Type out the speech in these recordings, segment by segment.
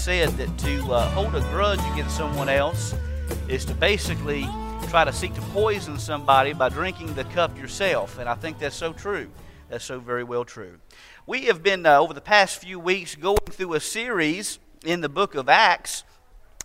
Said that to uh, hold a grudge against someone else is to basically try to seek to poison somebody by drinking the cup yourself. And I think that's so true. That's so very well true. We have been, uh, over the past few weeks, going through a series in the book of Acts.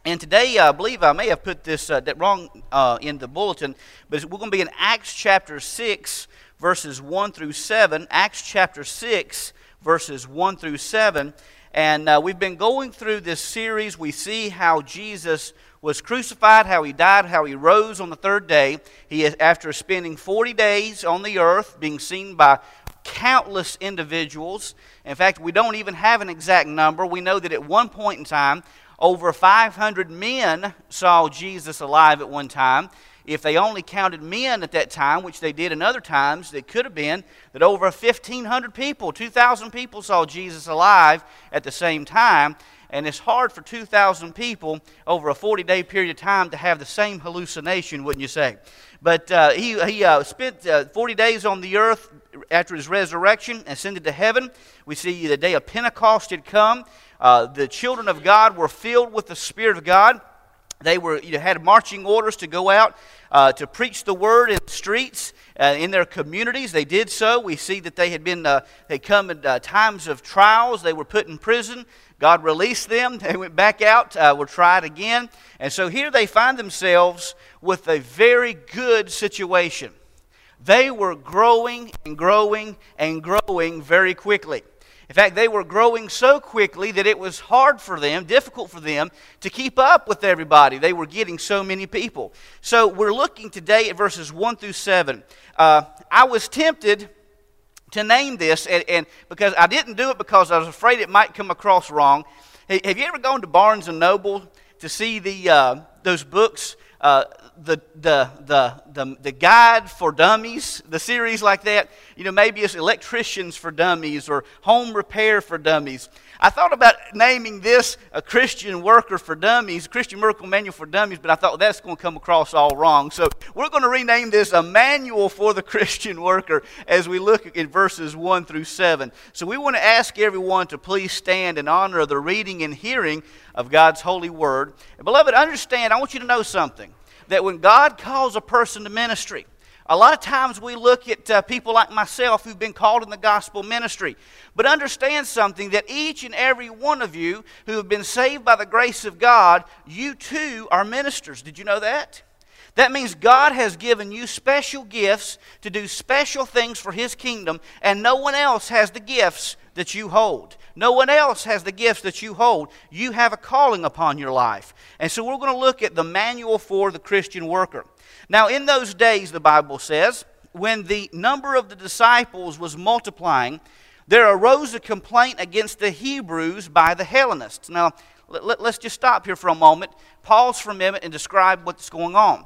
And today, I believe I may have put this uh, that wrong uh, in the bulletin, but we're going to be in Acts chapter 6, verses 1 through 7. Acts chapter 6, verses 1 through 7. And uh, we've been going through this series. We see how Jesus was crucified, how he died, how he rose on the third day. He, after spending 40 days on the earth, being seen by countless individuals. In fact, we don't even have an exact number. We know that at one point in time, over 500 men saw Jesus alive at one time. If they only counted men at that time, which they did in other times, it could have been that over 1,500 people, 2,000 people saw Jesus alive at the same time. And it's hard for 2,000 people over a 40 day period of time to have the same hallucination, wouldn't you say? But uh, he, he uh, spent uh, 40 days on the earth after his resurrection, ascended to heaven. We see the day of Pentecost had come. Uh, the children of God were filled with the Spirit of God. They were, you know, had marching orders to go out uh, to preach the word in the streets, uh, in their communities. They did so. We see that they had been, uh, they come in uh, times of trials. They were put in prison. God released them. They went back out, uh, were tried again. And so here they find themselves with a very good situation. They were growing and growing and growing very quickly. In fact, they were growing so quickly that it was hard for them, difficult for them, to keep up with everybody. They were getting so many people. So we're looking today at verses 1 through 7. Uh, I was tempted to name this, and, and because I didn't do it because I was afraid it might come across wrong. Hey, Have you ever gone to Barnes and Noble to see the uh, those books, uh, the, the the the the guide for dummies, the series like that? You know, maybe it's electricians for dummies or home repair for dummies. I thought about naming this a Christian worker for dummies, Christian miracle manual for dummies, but I thought that's going to come across all wrong. So we're going to rename this a manual for the Christian worker as we look at verses 1 through 7. So we want to ask everyone to please stand in honor of the reading and hearing of God's holy word. And beloved, understand, I want you to know something that when God calls a person to ministry, a lot of times we look at uh, people like myself who've been called in the gospel ministry. But understand something that each and every one of you who have been saved by the grace of God, you too are ministers. Did you know that? That means God has given you special gifts to do special things for His kingdom, and no one else has the gifts that you hold. No one else has the gifts that you hold. You have a calling upon your life. And so we're going to look at the manual for the Christian worker. Now, in those days, the Bible says, when the number of the disciples was multiplying, there arose a complaint against the Hebrews by the Hellenists. Now, let, us just stop here for a moment, pause for a minute, and describe what's going on.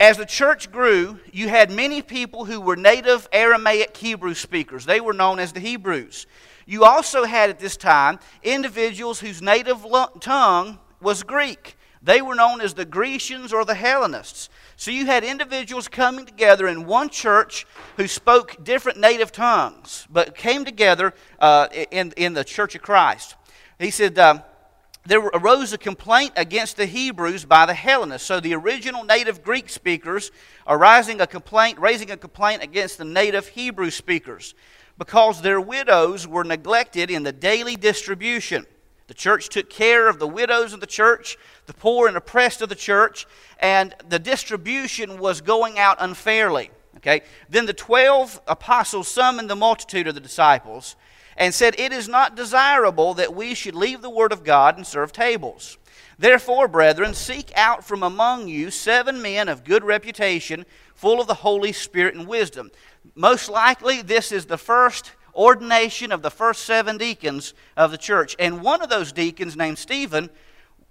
As the church grew, you had many people who were native Aramaic Hebrew speakers. They were known as the Hebrews. You also had at this time individuals whose native tongue was Greek. They were known as the Grecians or the Hellenists. So you had individuals coming together in one church who spoke different native tongues, but came together uh, in, in the Church of Christ. He said, um, there arose a complaint against the Hebrews by the Hellenists. So the original native Greek speakers are raising a complaint, raising a complaint against the native Hebrew speakers because their widows were neglected in the daily distribution. The church took care of the widows of the church, the poor and oppressed of the church, and the distribution was going out unfairly. Okay? Then the 12 apostles summoned the multitude of the disciples and said, It is not desirable that we should leave the word of God and serve tables. Therefore, brethren, seek out from among you seven men of good reputation, full of the Holy Spirit and wisdom. Most likely, this is the first ordination of the first seven deacons of the church. And one of those deacons, named Stephen,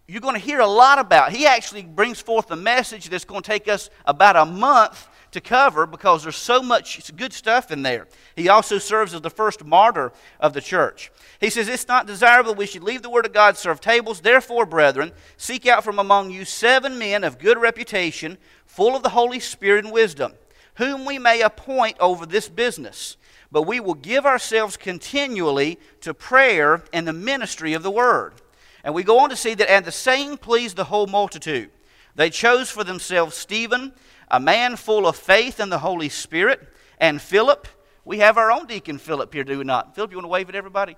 you're going to hear a lot about. He actually brings forth a message that's going to take us about a month to cover because there's so much good stuff in there. He also serves as the first martyr of the church. He says, It's not desirable we should leave the word of God, serve tables. Therefore, brethren, seek out from among you seven men of good reputation, full of the Holy Spirit and wisdom, whom we may appoint over this business but we will give ourselves continually to prayer and the ministry of the word. And we go on to see that, and the saying pleased the whole multitude. They chose for themselves Stephen, a man full of faith and the Holy Spirit, and Philip. We have our own deacon Philip here, do we not? Philip, you want to wave at everybody?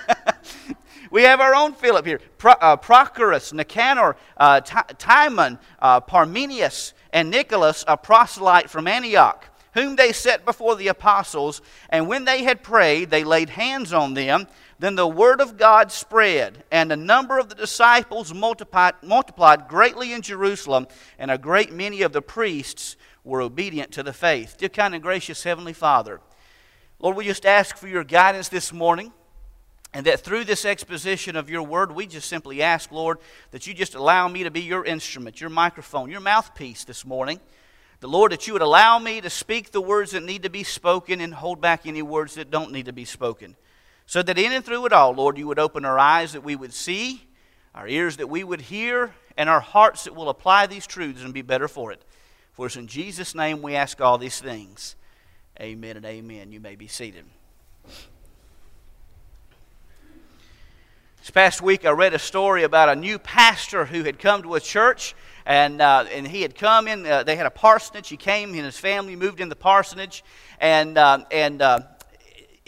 we have our own Philip here. Pro, uh, Prochorus, Nicanor, uh, Timon, uh, Parmenas, and Nicholas, a proselyte from Antioch whom they set before the apostles. And when they had prayed, they laid hands on them. Then the word of God spread, and the number of the disciples multiplied, multiplied greatly in Jerusalem, and a great many of the priests were obedient to the faith. Dear kind and gracious Heavenly Father, Lord, we just ask for your guidance this morning. And that through this exposition of your word, we just simply ask, Lord, that you just allow me to be your instrument, your microphone, your mouthpiece this morning. The Lord, that you would allow me to speak the words that need to be spoken and hold back any words that don't need to be spoken. So that in and through it all, Lord, you would open our eyes that we would see, our ears that we would hear, and our hearts that will apply these truths and be better for it. For it's in Jesus' name we ask all these things. Amen and amen. You may be seated. This past week, I read a story about a new pastor who had come to a church and, uh, and he had come in, uh, they had a parsonage. He came, and his family moved in the parsonage, and, uh, and uh,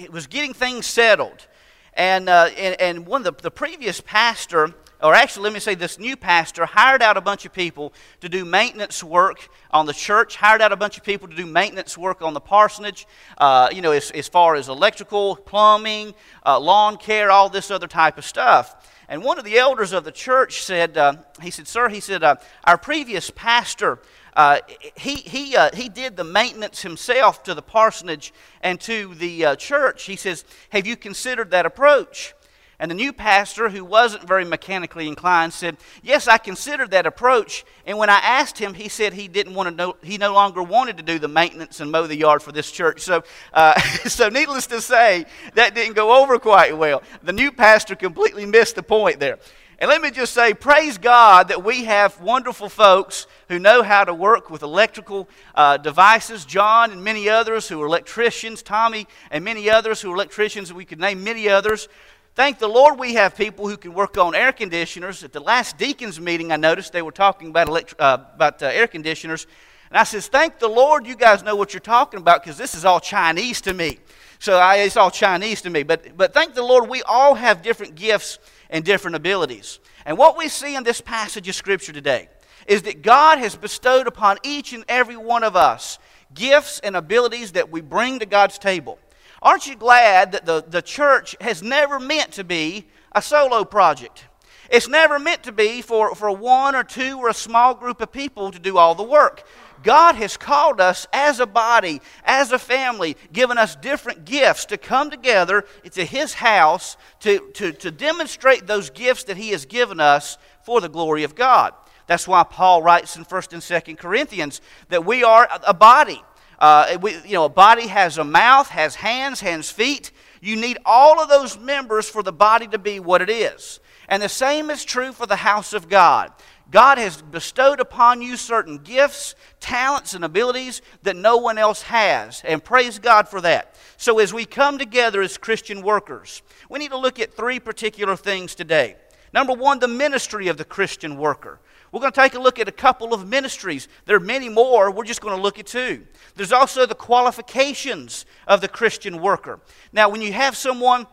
it was getting things settled. And, uh, and, and, one of the, the previous pastor, or actually, let me say this new pastor, hired out a bunch of people to do maintenance work on the church, hired out a bunch of people to do maintenance work on the parsonage, uh, you know, as, as far as electrical, plumbing, uh, lawn care, all this other type of stuff. And one of the elders of the church said, uh, he said, Sir, he said, uh, our previous pastor, uh, he, he, uh, he did the maintenance himself to the parsonage and to the uh, church. He says, Have you considered that approach? And the new pastor, who wasn't very mechanically inclined, said, Yes, I considered that approach. And when I asked him, he said he didn't want to know, he no longer wanted to do the maintenance and mow the yard for this church. So, uh, so needless to say, that didn't go over quite well. The new pastor completely missed the point there. And let me just say, praise God that we have wonderful folks who know how to work with electrical uh, devices. John and many others who are electricians, Tommy and many others who are electricians, we could name many others Thank the Lord we have people who can work on air conditioners. At the last deacons meeting, I noticed they were talking about, elect- uh, about uh, air conditioners. And I says, Thank the Lord you guys know what you're talking about because this is all Chinese to me. So I, it's all Chinese to me. But, but thank the Lord we all have different gifts and different abilities. And what we see in this passage of Scripture today is that God has bestowed upon each and every one of us gifts and abilities that we bring to God's table. Aren't you glad that the, the church has never meant to be a solo project? It's never meant to be for, for one or two or a small group of people to do all the work. God has called us as a body, as a family, given us different gifts to come together to His house to, to, to demonstrate those gifts that He has given us for the glory of God. That's why Paul writes in 1st and 2nd Corinthians that we are a body. Uh, we, you know, a body has a mouth, has hands, has feet. You need all of those members for the body to be what it is. And the same is true for the house of God. God has bestowed upon you certain gifts, talents, and abilities that no one else has. And praise God for that. So, as we come together as Christian workers, we need to look at three particular things today. Number one, the ministry of the Christian worker. We're going to take a look at a couple of ministries. There are many more. We're just going to look at two. There's also the qualifications of the Christian worker. Now, when you have someone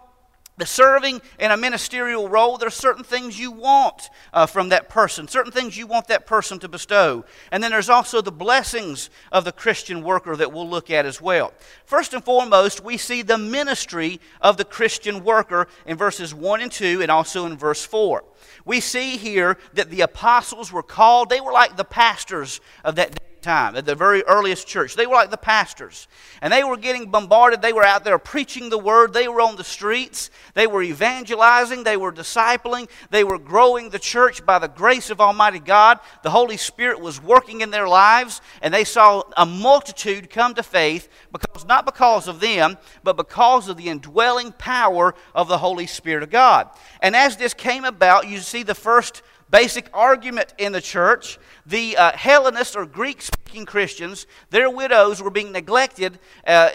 the serving in a ministerial role, there are certain things you want uh, from that person, certain things you want that person to bestow. And then there's also the blessings of the Christian worker that we'll look at as well. First and foremost, we see the ministry of the Christian worker in verses 1 and 2 and also in verse 4. We see here that the apostles were called, they were like the pastors of that day time, at the very earliest church. They were like the pastors. And they were getting bombarded. They were out there preaching the word. They were on the streets. They were evangelizing. They were discipling. They were growing the church by the grace of Almighty God. The Holy Spirit was working in their lives. And they saw a multitude come to faith, because not because of them, but because of the indwelling power of the Holy Spirit of God. And as this came about, you see the first basic argument in the church. The uh, Hellenists or Greek speaking Christians, their widows were being neglected uh,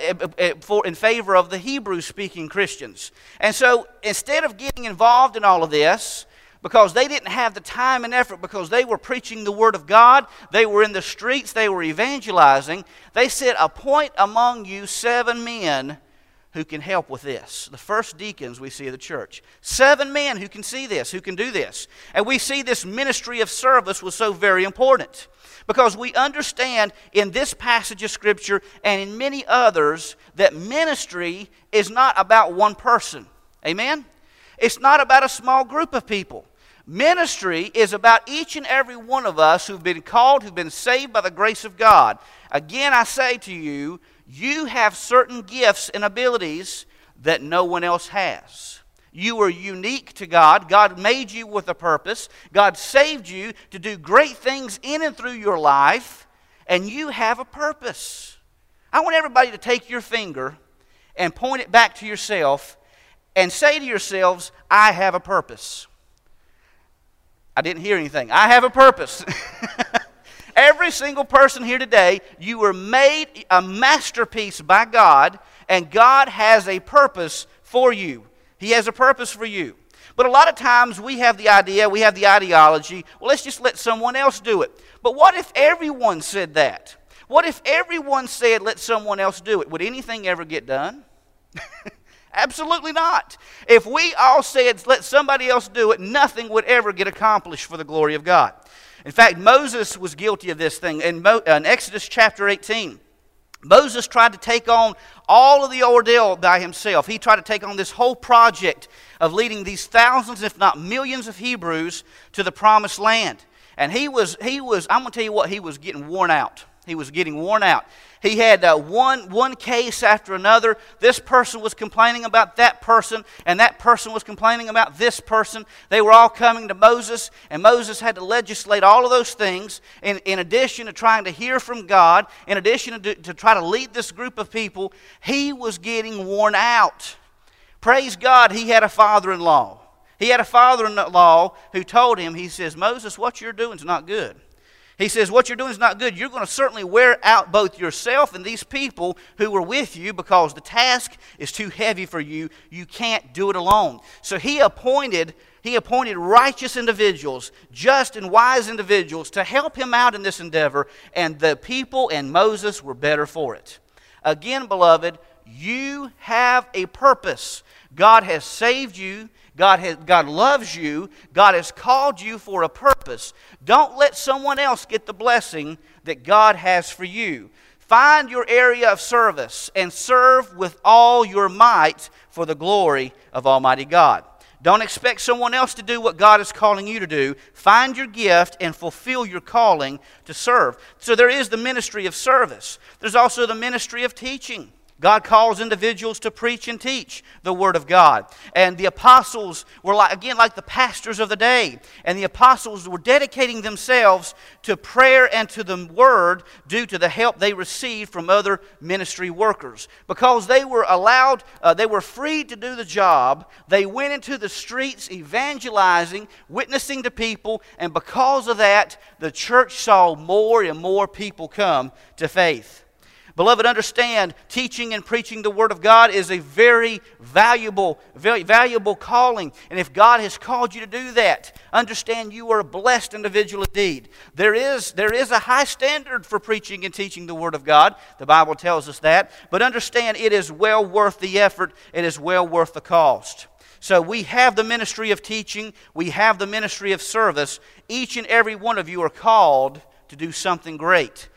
for, in favor of the Hebrew speaking Christians. And so instead of getting involved in all of this, because they didn't have the time and effort because they were preaching the Word of God, they were in the streets, they were evangelizing. They said, Appoint among you seven men who can help with this. The first deacons we see of the church. Seven men who can see this, who can do this. And we see this ministry of service was so very important because we understand in this passage of Scripture and in many others that ministry is not about one person. Amen? It's not about a small group of people. Ministry is about each and every one of us who've been called, who've been saved by the grace of God. Again, I say to you, you have certain gifts and abilities that no one else has. You are unique to God. God made you with a purpose. God saved you to do great things in and through your life, and you have a purpose. I want everybody to take your finger and point it back to yourself and say to yourselves, I have a purpose. I didn't hear anything. I have a purpose. Every single person here today, you were made a masterpiece by God, and God has a purpose for you. He has a purpose for you. But a lot of times we have the idea, we have the ideology, well, let's just let someone else do it. But what if everyone said that? What if everyone said, let someone else do it? Would anything ever get done? Absolutely not. If we all said, let somebody else do it, nothing would ever get accomplished for the glory of God. In fact, Moses was guilty of this thing. In, Mo- uh, in Exodus chapter 18, Moses tried to take on all of the ordeal by himself. He tried to take on this whole project of leading these thousands, if not millions, of Hebrews to the promised land. And he was, he was I'm going to tell you what, he was getting worn out. He was getting worn out. He had uh, one, one case after another. This person was complaining about that person, and that person was complaining about this person. They were all coming to Moses, and Moses had to legislate all of those things in, in addition to trying to hear from God, in addition to, to try to lead this group of people. He was getting worn out. Praise God, he had a father in law. He had a father in law who told him, he says, Moses, what you're doing is not good. He says, What you're doing is not good. You're going to certainly wear out both yourself and these people who were with you because the task is too heavy for you. You can't do it alone. So he appointed. He appointed righteous individuals, just and wise individuals, to help him out in this endeavor, and the people and Moses were better for it. Again, beloved, you have a purpose. God has saved you. God, has, God loves you. God has called you for a purpose. Don't let someone else get the blessing that God has for you. Find your area of service and serve with all your might for the glory of Almighty God. Don't expect someone else to do what God is calling you to do. Find your gift and fulfill your calling to serve. So there is the ministry of service. There's also the ministry of teaching. God calls individuals to preach and teach the Word of God. And the apostles were, like, again, like the pastors of the day. And the apostles were dedicating themselves to prayer and to the Word due to the help they received from other ministry workers. Because they were allowed, uh, they were free to do the job, they went into the streets evangelizing, witnessing to people, and because of that, the church saw more and more people come to faith. Beloved, understand teaching and preaching the Word of God is a very valuable, very valuable calling. And if God has called you to do that, understand you are a blessed individual indeed. There is, there is a high standard for preaching and teaching the Word of God. The Bible tells us that. But understand it is well worth the effort, it is well worth the cost. So we have the ministry of teaching, we have the ministry of service. Each and every one of you are called to do something great.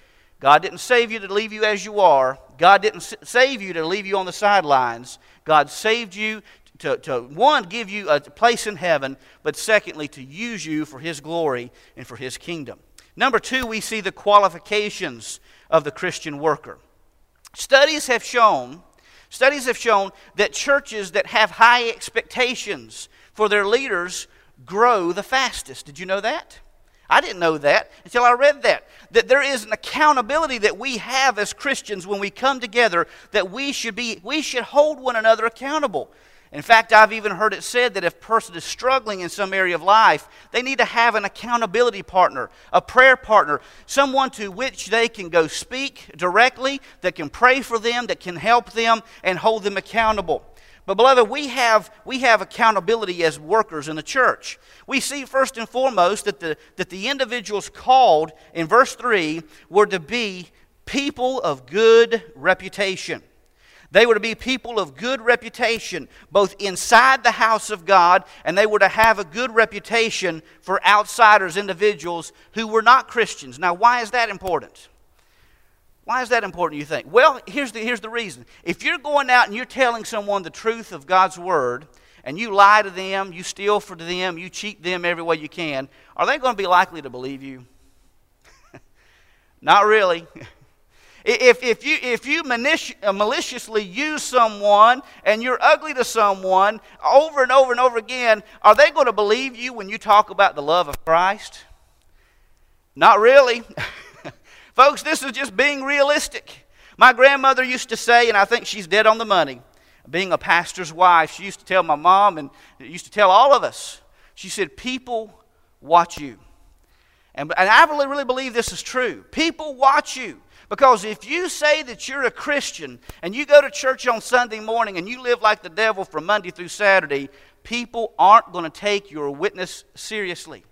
God didn't save you to leave you as you are. God didn't save you to leave you on the sidelines. God saved you to, to, one, give you a place in heaven, but secondly, to use you for His glory and for His kingdom. Number two, we see the qualifications of the Christian worker. Studies have shown, studies have shown that churches that have high expectations for their leaders grow the fastest. Did you know that? I didn't know that until I read that. That there is an accountability that we have as Christians when we come together that we should be we should hold one another accountable. In fact, I've even heard it said that if a person is struggling in some area of life, they need to have an accountability partner, a prayer partner, someone to which they can go speak directly, that can pray for them, that can help them and hold them accountable. But, beloved, we have, we have accountability as workers in the church. We see first and foremost that the, that the individuals called in verse 3 were to be people of good reputation. They were to be people of good reputation, both inside the house of God, and they were to have a good reputation for outsiders, individuals who were not Christians. Now, why is that important? Why is that important, you think? Well, here's the, here's the reason. If you're going out and you're telling someone the truth of God's Word, and you lie to them, you steal for them, you cheat them every way you can, are they going to be likely to believe you? Not really. if, if you, if you uh, maliciously use someone and you're ugly to someone over and over and over again, are they going to believe you when you talk about the love of Christ? Not really. Folks, this is just being realistic. My grandmother used to say, and I think she's dead on the money, being a pastor's wife, she used to tell my mom and used to tell all of us, she said, People watch you. And, and I really, really believe this is true. People watch you. Because if you say that you're a Christian and you go to church on Sunday morning and you live like the devil from Monday through Saturday, people aren't going to take your witness seriously.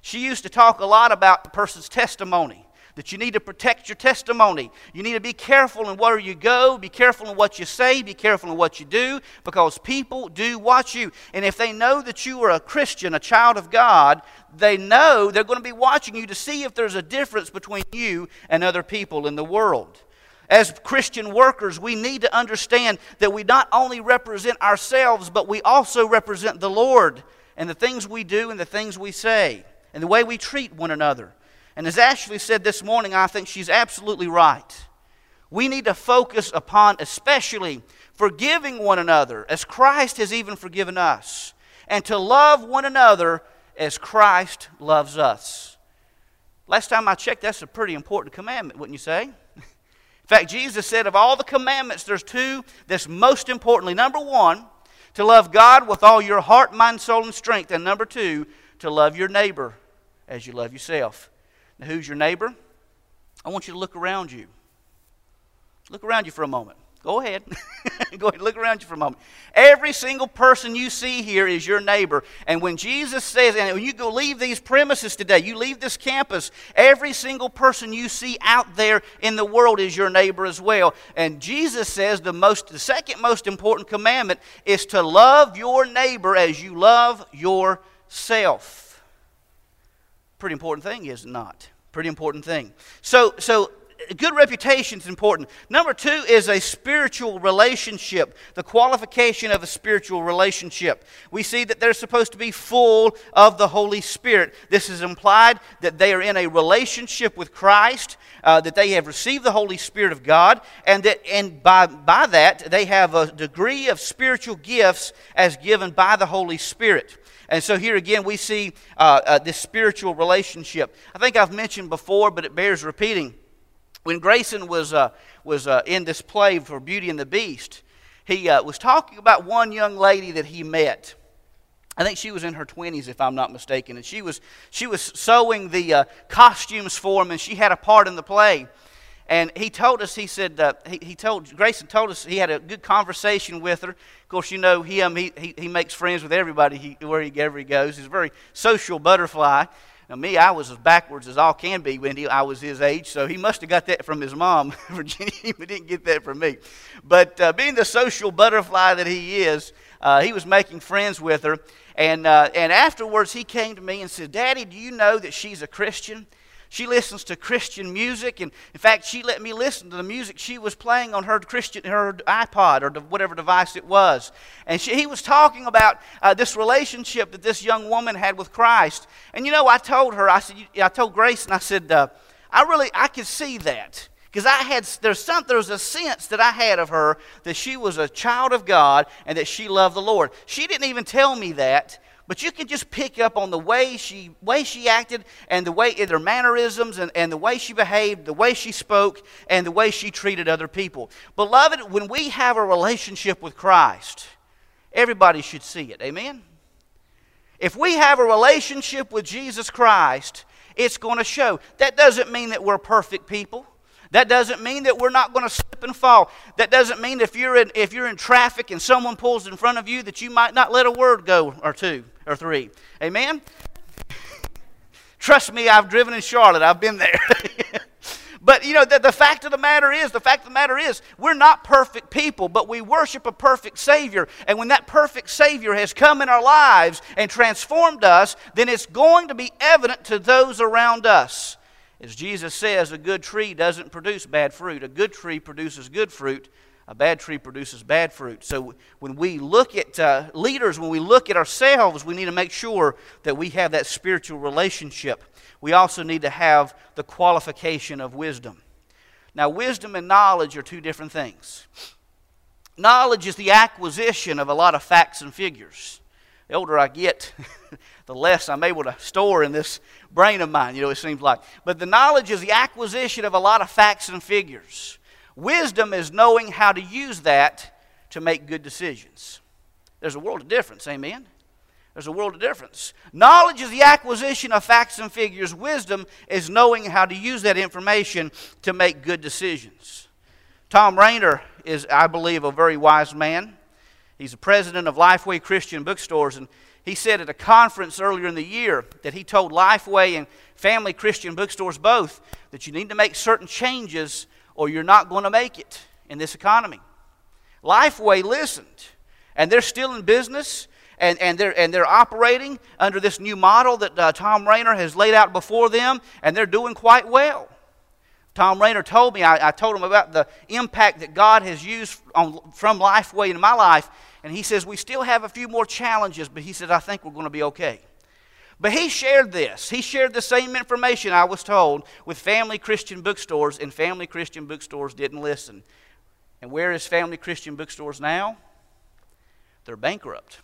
She used to talk a lot about the person's testimony that you need to protect your testimony. You need to be careful in where you go, be careful in what you say, be careful in what you do, because people do watch you. And if they know that you are a Christian, a child of God, they know they're going to be watching you to see if there's a difference between you and other people in the world. As Christian workers, we need to understand that we not only represent ourselves, but we also represent the Lord and the things we do and the things we say and the way we treat one another. And as Ashley said this morning, I think she's absolutely right. We need to focus upon especially forgiving one another as Christ has even forgiven us, and to love one another as Christ loves us. Last time I checked, that's a pretty important commandment, wouldn't you say? In fact, Jesus said of all the commandments, there's two that's most importantly. Number one, to love God with all your heart, mind, soul, and strength. And number two, to love your neighbor as you love yourself. Now, who's your neighbor? I want you to look around you. Look around you for a moment. Go ahead. Go ahead, look around you for a moment. Every single person you see here is your neighbor. And when Jesus says, and when you go leave these premises today, you leave this campus, every single person you see out there in the world is your neighbor as well. And Jesus says the most the second most important commandment is to love your neighbor as you love yourself. Pretty important thing, is not? Pretty important thing. So, so good reputation is important. Number two is a spiritual relationship, the qualification of a spiritual relationship. We see that they're supposed to be full of the Holy Spirit. This is implied that they are in a relationship with Christ uh, that they have received the Holy Spirit of God, and that and by, by that they have a degree of spiritual gifts as given by the Holy Spirit. And so here again we see uh, uh, this spiritual relationship. I think I've mentioned before, but it bears repeating. When Grayson was, uh, was uh, in this play for Beauty and the Beast, he uh, was talking about one young lady that he met. I think she was in her 20s, if I'm not mistaken. And she was, she was sewing the uh, costumes for him, and she had a part in the play. And he told us, he said, uh, he, he told, Grayson told us he had a good conversation with her. Of course, you know him, he, he, he makes friends with everybody he, ever he goes. He's a very social butterfly. Now, me, I was as backwards as all can be when he, I was his age, so he must have got that from his mom, Virginia. He didn't get that from me. But uh, being the social butterfly that he is, uh, he was making friends with her. And, uh, and afterwards, he came to me and said, Daddy, do you know that she's a Christian? She listens to Christian music, and in fact, she let me listen to the music she was playing on her Christian, her iPod or whatever device it was. And she, he was talking about uh, this relationship that this young woman had with Christ. And you know, I told her, I said, I told Grace, and I said, uh, I really, I could see that because I had there's some there was a sense that I had of her that she was a child of God and that she loved the Lord. She didn't even tell me that, but you can just pick up on the way she, way she acted and the way their mannerisms and, and the way she behaved, the way she spoke, and the way she treated other people. Beloved, when we have a relationship with Christ, everybody should see it. Amen? If we have a relationship with Jesus Christ, it's going to show. That doesn't mean that we're perfect people. That doesn't mean that we're not going to slip and fall. That doesn't mean if you're in, if you're in traffic and someone pulls in front of you that you might not let a word go or two or three. Amen? Trust me, I've driven in Charlotte. I've been there. but you know, the, the fact of the matter is, the fact of the matter is, we're not perfect people, but we worship a perfect Savior. And when that perfect Savior has come in our lives and transformed us, then it's going to be evident to those around us. As Jesus says, a good tree doesn't produce bad fruit. A good tree produces good fruit. A bad tree produces bad fruit. So when we look at uh, leaders, when we look at ourselves, we need to make sure that we have that spiritual relationship. We also need to have the qualification of wisdom. Now, wisdom and knowledge are two different things. Knowledge is the acquisition of a lot of facts and figures. The older I get, the less I'm able to store in this brain of mine, you know, it seems like. But the knowledge is the acquisition of a lot of facts and figures. Wisdom is knowing how to use that to make good decisions. There's a world of difference, amen? There's a world of difference. Knowledge is the acquisition of facts and figures. Wisdom is knowing how to use that information to make good decisions. Thom Rainer is, I believe, a very wise man. He's the president of Lifeway Christian Bookstores, and he said at a conference earlier in the year that he told Lifeway and Family Christian Bookstores both that you need to make certain changes or you're not going to make it in this economy. Lifeway listened, and they're still in business. And, and, they're, and they're operating under this new model that uh, Thom Rainer has laid out before them, and they're doing quite well. Thom Rainer told me, I, I, told him about the impact that God has used on, from Lifeway in my life, and he says, We still have a few more challenges, but he says, I think we're going to be okay. But he shared this. He shared the same information I was told with family Christian bookstores, and family Christian bookstores didn't listen. And where is family Christian bookstores now? They're bankrupt.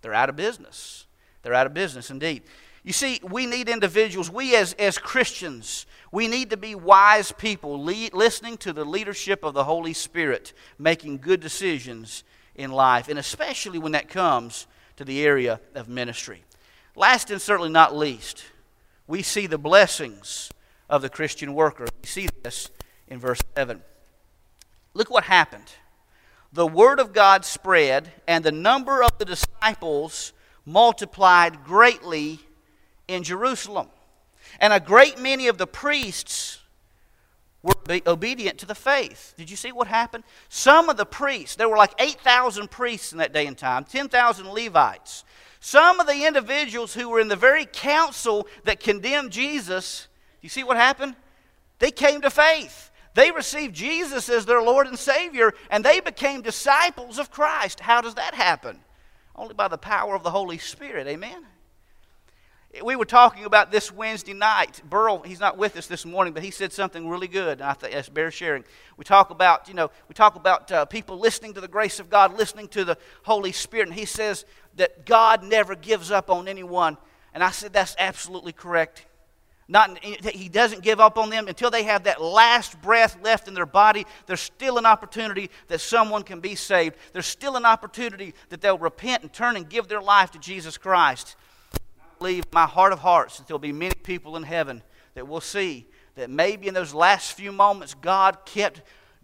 They're out of business. They're out of business indeed. You see, we need individuals, we as, as Christians, we need to be wise people, listening to the leadership of the Holy Spirit, making good decisions in life, and especially when that comes to the area of ministry. Last and certainly not least, we see the blessings of the Christian worker. We see this in verse 7. Look what happened. The word of God spread, and the number of the disciples multiplied greatly in Jerusalem. And a great many of the priests were obedient to the faith. Did you see what happened? Some of the priests, there were like 8,000 priests in that day and time, 10,000 Levites. Some of the individuals who were in the very council that condemned Jesus, you see what happened? They came to faith. They received Jesus as their Lord and Savior, and they became disciples of Christ. How does that happen? Only by the power of the Holy Spirit. Amen? We were talking about this Wednesday night. Burl, he's not with us this morning, but he said something really good, and I think that's bear sharing. We talk about, you know, we talk about uh, people listening to the grace of God, listening to the Holy Spirit, and he says that God never gives up on anyone. And I said that's absolutely correct. Not, he doesn't give up on them until they have that last breath left in their body. There's still an opportunity that someone can be saved. There's still an opportunity that they'll repent and turn and give their life to Jesus Christ. Believe in my heart of hearts that there'll be many people in heaven that will see that maybe in those last few moments God kept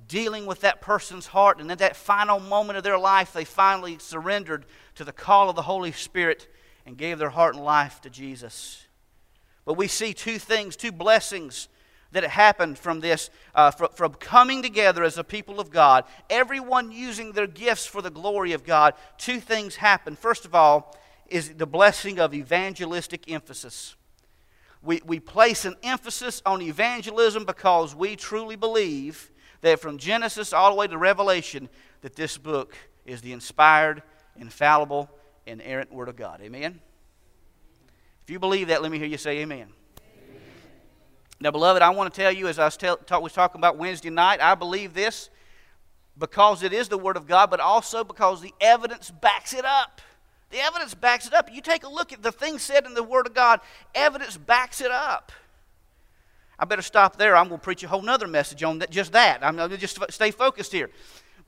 dealing with that person's heart, and at that final moment of their life, they finally surrendered to the call of the Holy Spirit and gave their heart and life to Jesus. But we see two things, two blessings that happened from this, uh, from, from coming together as a people of God, everyone using their gifts for the glory of God. Two things happened. First of all, is the blessing of evangelistic emphasis. We, we place an emphasis on evangelism because we truly believe that from Genesis all the way to Revelation, that this book is the inspired, infallible, inerrant Word of God. Amen? If you believe that, let me hear you say amen. amen. Now, beloved, I want to tell you, as I was, tell, talk, was talking about Wednesday night, I believe this because it is the Word of God, but also because the evidence backs it up. The evidence backs it up. You take a look at the things said in the Word of God, evidence backs it up. I better stop there. I'm going to preach a whole nother message on that, just that. I'm going to just stay focused here.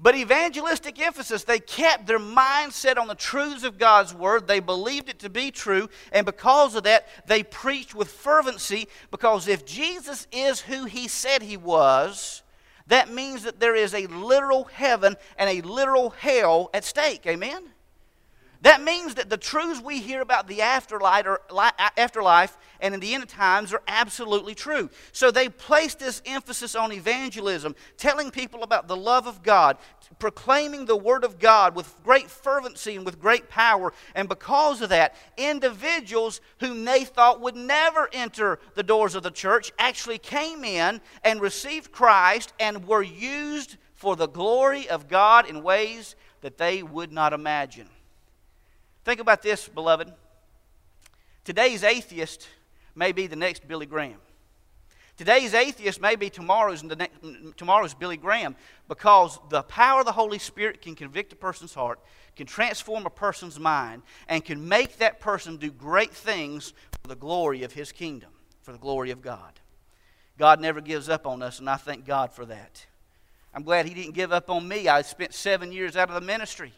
But evangelistic emphasis, they kept their mind set on the truths of God's Word. They believed it to be true. And because of that, they preached with fervency. Because if Jesus is who he said he was, that means that there is a literal heaven and a literal hell at stake. Amen? That means that the truths we hear about the afterlife, or, afterlife and in the end of times are absolutely true. So they placed this emphasis on evangelism, telling people about the love of God, proclaiming the Word of God with great fervency and with great power. And because of that, individuals whom they thought would never enter the doors of the church actually came in and received Christ and were used for the glory of God in ways that they would not imagine. Think about this, beloved. Today's atheist may be the next Billy Graham. Today's atheist may be tomorrow's, tomorrow's Billy Graham because the power of the Holy Spirit can convict a person's heart, can transform a person's mind, and can make that person do great things for the glory of His kingdom, for the glory of God. God never gives up on us, and I thank God for that. I'm glad He didn't give up on me. I spent seven years out of the ministry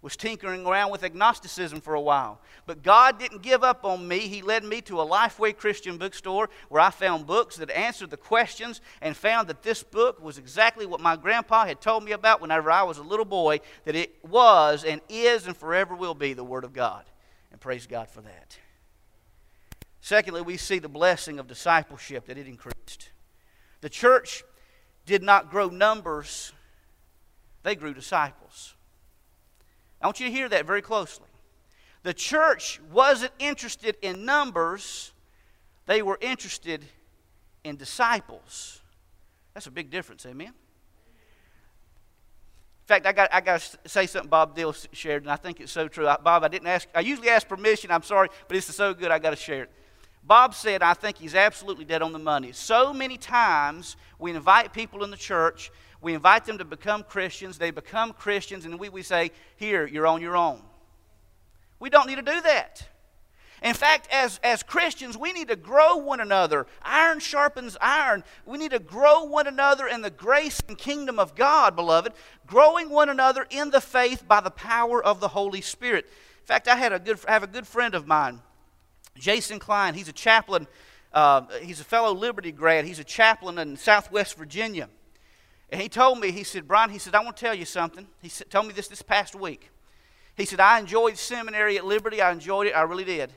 was tinkering around with agnosticism for a while. But God didn't give up on me. He led me to a Lifeway Christian bookstore where I found books that answered the questions and found that this book was exactly what my grandpa had told me about whenever I was a little boy that it was and is and forever will be the Word of God. And praise God for that. Secondly, we see the blessing of discipleship that it increased. The church did not grow numbers, they grew disciples. I want you to hear that very closely. The church wasn't interested in numbers, they were interested in disciples. That's a big difference, amen? In fact, I got, I got to say something Bob Dill shared, and I think it's so true. I, Bob, I didn't ask, I usually ask permission, I'm sorry, but this is so good, I got to share it. Bob said, I think he's absolutely dead on the money. So many times we invite people in the church we invite them to become Christians. They become Christians, and we, we say, Here, you're on your own. We don't need to do that. In fact, as, as Christians, we need to grow one another. Iron sharpens iron. We need to grow one another in the grace and kingdom of God, beloved, growing one another in the faith by the power of the Holy Spirit. In fact, I, had a good, I have a good friend of mine, Jason Klein. He's a chaplain, uh, he's a fellow Liberty grad. He's a chaplain in Southwest Virginia. And he told me, he said, Brian, he said, I want to tell you something. He said, told me this this past week. He said, I enjoyed seminary at Liberty. I enjoyed it. I really did.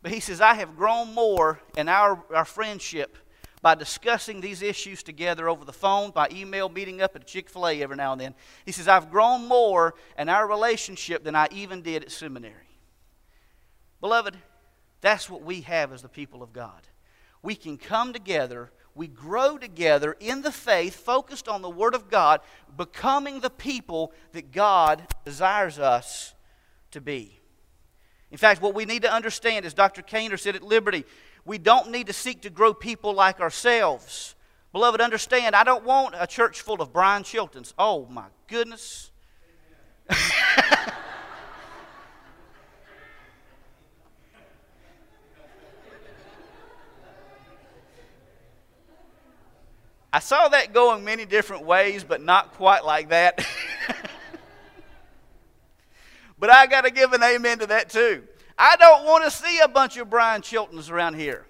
But he says, I have grown more in our, our friendship by discussing these issues together over the phone, by email, meeting up at Chick fil A every now and then. He says, I've grown more in our relationship than I even did at seminary. Beloved, that's what we have as the people of God. We can come together we grow together in the faith, focused on the Word of God, becoming the people that God desires us to be. In fact, what we need to understand, as Dr. Caner said at Liberty, we don't need to seek to grow people like ourselves. Beloved, understand, I don't want a church full of Brian Chiltons. Oh, my goodness. I saw that going many different ways, but not quite like that. but I got to give an amen to that too. I don't want to see a bunch of Brian Chiltons around here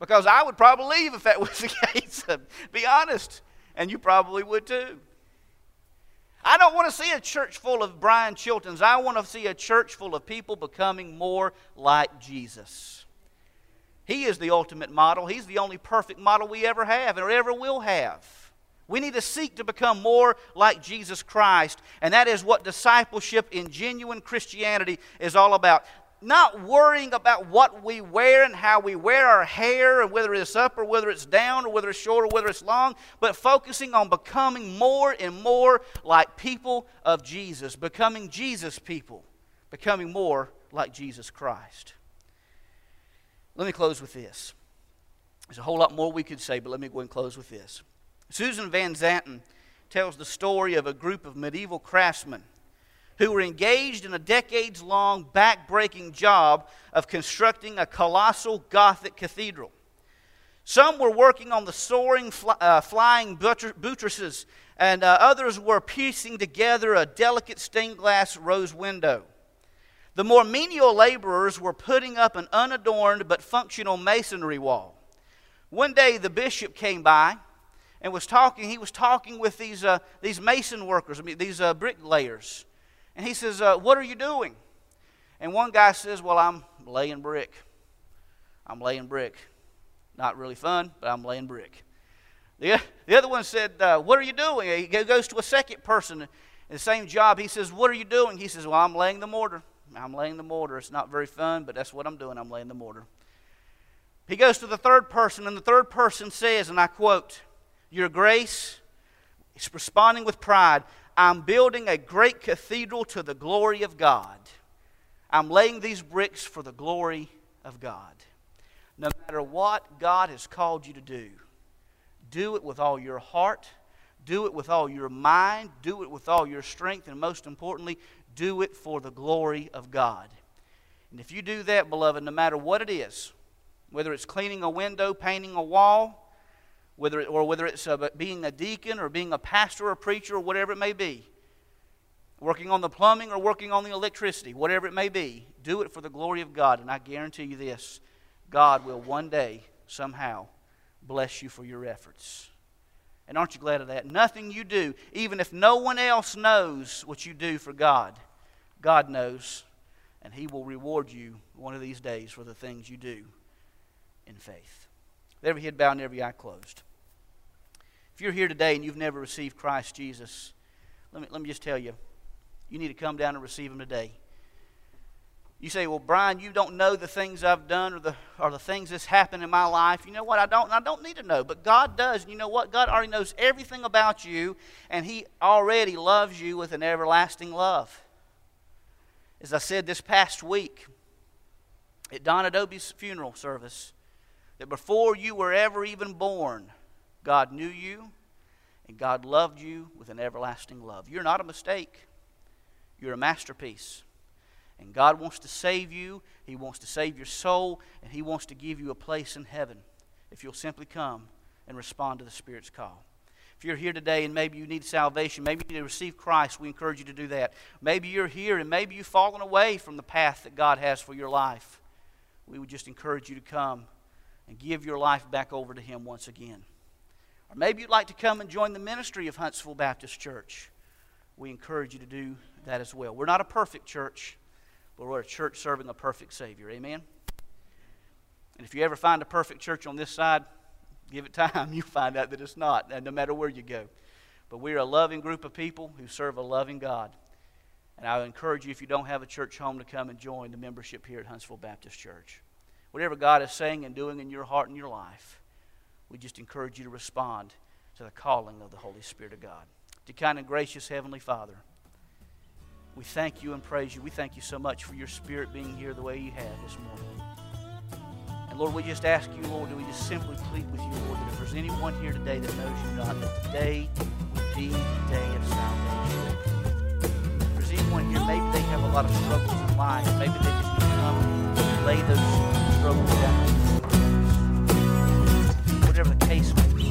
because I would probably leave if that was the case. Be honest. And you probably would too. I don't want to see a church full of Brian Chiltons. I want to see a church full of people becoming more like Jesus. He is the ultimate model. He's the only perfect model we ever have or ever will have. We need to seek to become more like Jesus Christ, and that is what discipleship in genuine Christianity is all about not worrying about what we wear and how we wear our hair and whether it's up or whether it's down or whether it's short or whether it's long, but focusing on becoming more and more like people of Jesus, becoming Jesus people, becoming more like Jesus Christ. Let me close with this. There's a whole lot more we could say, but let me go and close with this. Susan Van Zanten tells the story of a group of medieval craftsmen who were engaged in a decades long back-breaking job of constructing a colossal Gothic cathedral. Some were working on the soaring, uh, flying buttresses, and uh, others were piecing together a delicate stained glass rose window. The more menial laborers were putting up an unadorned but functional masonry wall. One day the bishop came by and was talking. He was talking with these, uh, these mason workers, I mean, these uh, bricklayers. And he says, uh, What are you doing? And one guy says, Well, I'm laying brick. I'm laying brick. Not really fun, but I'm laying brick. The, the other one said, uh, What are you doing? He goes to a second person in the same job. He says, What are you doing? He says, Well, I'm laying the mortar. I'm laying the mortar. It's not very fun, but that's what I'm doing. I'm laying the mortar. He goes to the third person, and the third person says, and I quote, Your grace, is responding with pride, I'm building a great cathedral to the glory of God. I'm laying these bricks for the glory of God. No matter what God has called you to do, do it with all your heart, do it with all your mind, do it with all your strength, and most importantly, do it for the glory of God. And if you do that, beloved, no matter what it is, whether it's cleaning a window, painting a wall, whether, or whether it's uh, being a deacon or being a pastor or preacher or whatever it may be, working on the plumbing or working on the electricity, whatever it may be, do it for the glory of God. And I guarantee you this God will one day, somehow, bless you for your efforts. And aren't you glad of that? Nothing you do, even if no one else knows what you do for God, God knows, and He will reward you one of these days for the things you do in faith. Every head bowed and every eye closed. If you're here today and you've never received Christ Jesus, let me, let me just tell you, you need to come down and receive Him today. You say, well, Brian, you don't know the things I've done or the, or the things that's happened in my life. You know what? I don't, and I don't need to know. But God does. And you know what? God already knows everything about you, and He already loves you with an everlasting love. As I said this past week at Don Adobe's funeral service, that before you were ever even born, God knew you, and God loved you with an everlasting love. You're not a mistake, you're a masterpiece. And God wants to save you, He wants to save your soul, and He wants to give you a place in heaven if you'll simply come and respond to the Spirit's call. If you're here today and maybe you need salvation, maybe you need to receive Christ, we encourage you to do that. Maybe you're here and maybe you've fallen away from the path that God has for your life. We would just encourage you to come and give your life back over to Him once again. Or maybe you'd like to come and join the ministry of Huntsville Baptist Church. We encourage you to do that as well. We're not a perfect church, but we're a church serving a perfect Savior. Amen? And if you ever find a perfect church on this side, give it time. You'll find out that it's not, no matter where you go. But we're a loving group of people who serve a loving God. And I encourage you, if you don't have a church home, to come and join the membership here at Huntsville Baptist Church. Whatever God is saying and doing in your heart and your life, we just encourage you to respond to the calling of the Holy Spirit of God. To kind and gracious Heavenly Father, We thank you and praise you. We thank you so much for your spirit being here the way you have this morning. And Lord, we just ask you, Lord, do we just simply plead with you, Lord, that if there's anyone here today that knows you not, that today would be the day of salvation. If there's anyone here, maybe they have a lot of struggles in life. Maybe they just need to come and lay those struggles down. Whatever the case may be,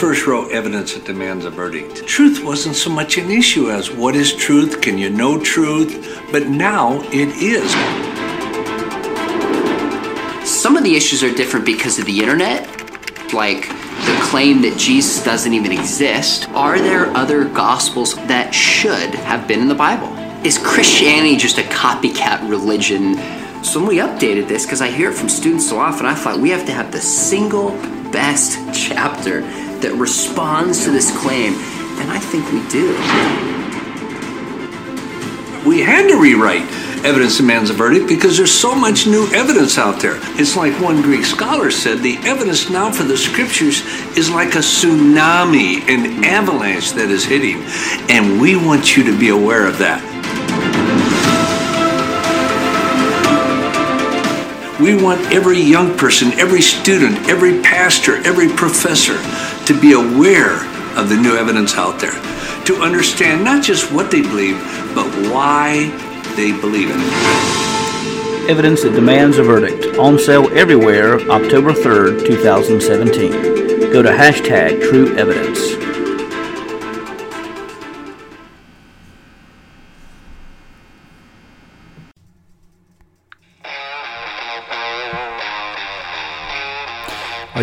First row Evidence That Demands a Verdict, truth wasn't so much an issue as what is truth, can you know truth, but now it is. Some of the issues are different because of the internet, like the claim that Jesus doesn't even exist. Are there other gospels that should have been in the Bible? Is Christianity just a copycat religion? So when we updated this, because I hear it from students so often, I thought we have to have the single best chapter that responds to this claim, and I think we do. We had to rewrite Evidence Demands a Verdict because there's so much new evidence out there. It's like one Greek scholar said the evidence now for the scriptures is like a tsunami, an avalanche that is hitting, and we want you to be aware of that. We want every young person, every student, every pastor, every professor to be aware of the new evidence out there, to understand not just what they believe, but why they believe it. Evidence that demands a verdict. On sale everywhere, October 3rd, 2017. Go to hashtag True Evidence.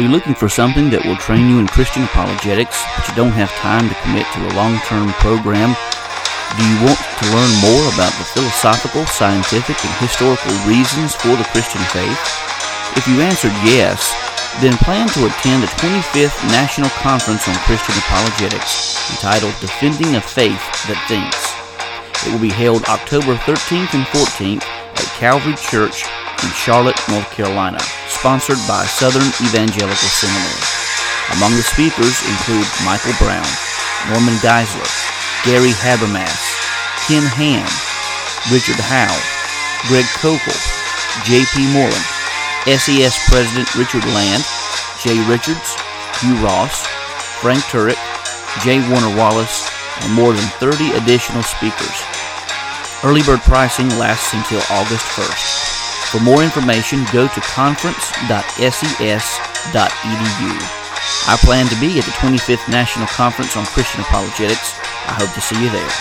Are you looking for something that will train you in Christian apologetics, but you don't have time to commit to a long-term program? Do you want to learn more about the philosophical, scientific, and historical reasons for the Christian faith? If you answered yes, then plan to attend the 25th National Conference on Christian Apologetics entitled Defending a Faith That Thinks. It will be held October 13th and 14th at Calvary Church in Charlotte, North Carolina, sponsored by Southern Evangelical Seminary. Among the speakers include Michael Brown, Norman Geisler, Gary Habermas, Ken Ham, Richard Howe, Greg Koukl, J.P. Moreland, SES President Richard Land, Jay Richards, Hugh Ross, Frank Turek, J. Warner Wallace, and more than 30 additional speakers. Early bird pricing lasts until August 1st. For more information, go to conference.ses.edu. I plan to be at the 25th National Conference on Christian Apologetics. I hope to see you there.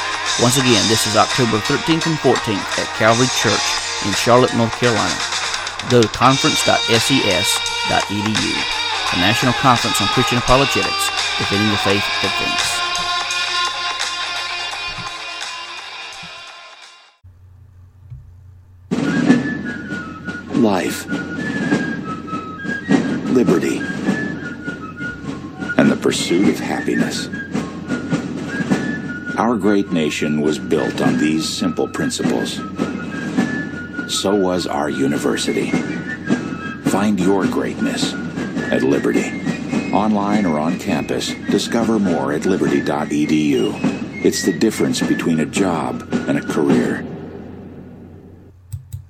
Once again, this is October 13th and 14th at Calvary Church in Charlotte, North Carolina. Go to conference.ses.edu. The National Conference on Christian Apologetics, defending the faith that thinks. Life, liberty, and the pursuit of happiness. Our great nation was built on these simple principles. so was our university. Find your greatness at Liberty. Online or on campus, discover more at liberty.edu. It's the difference between a job and a career.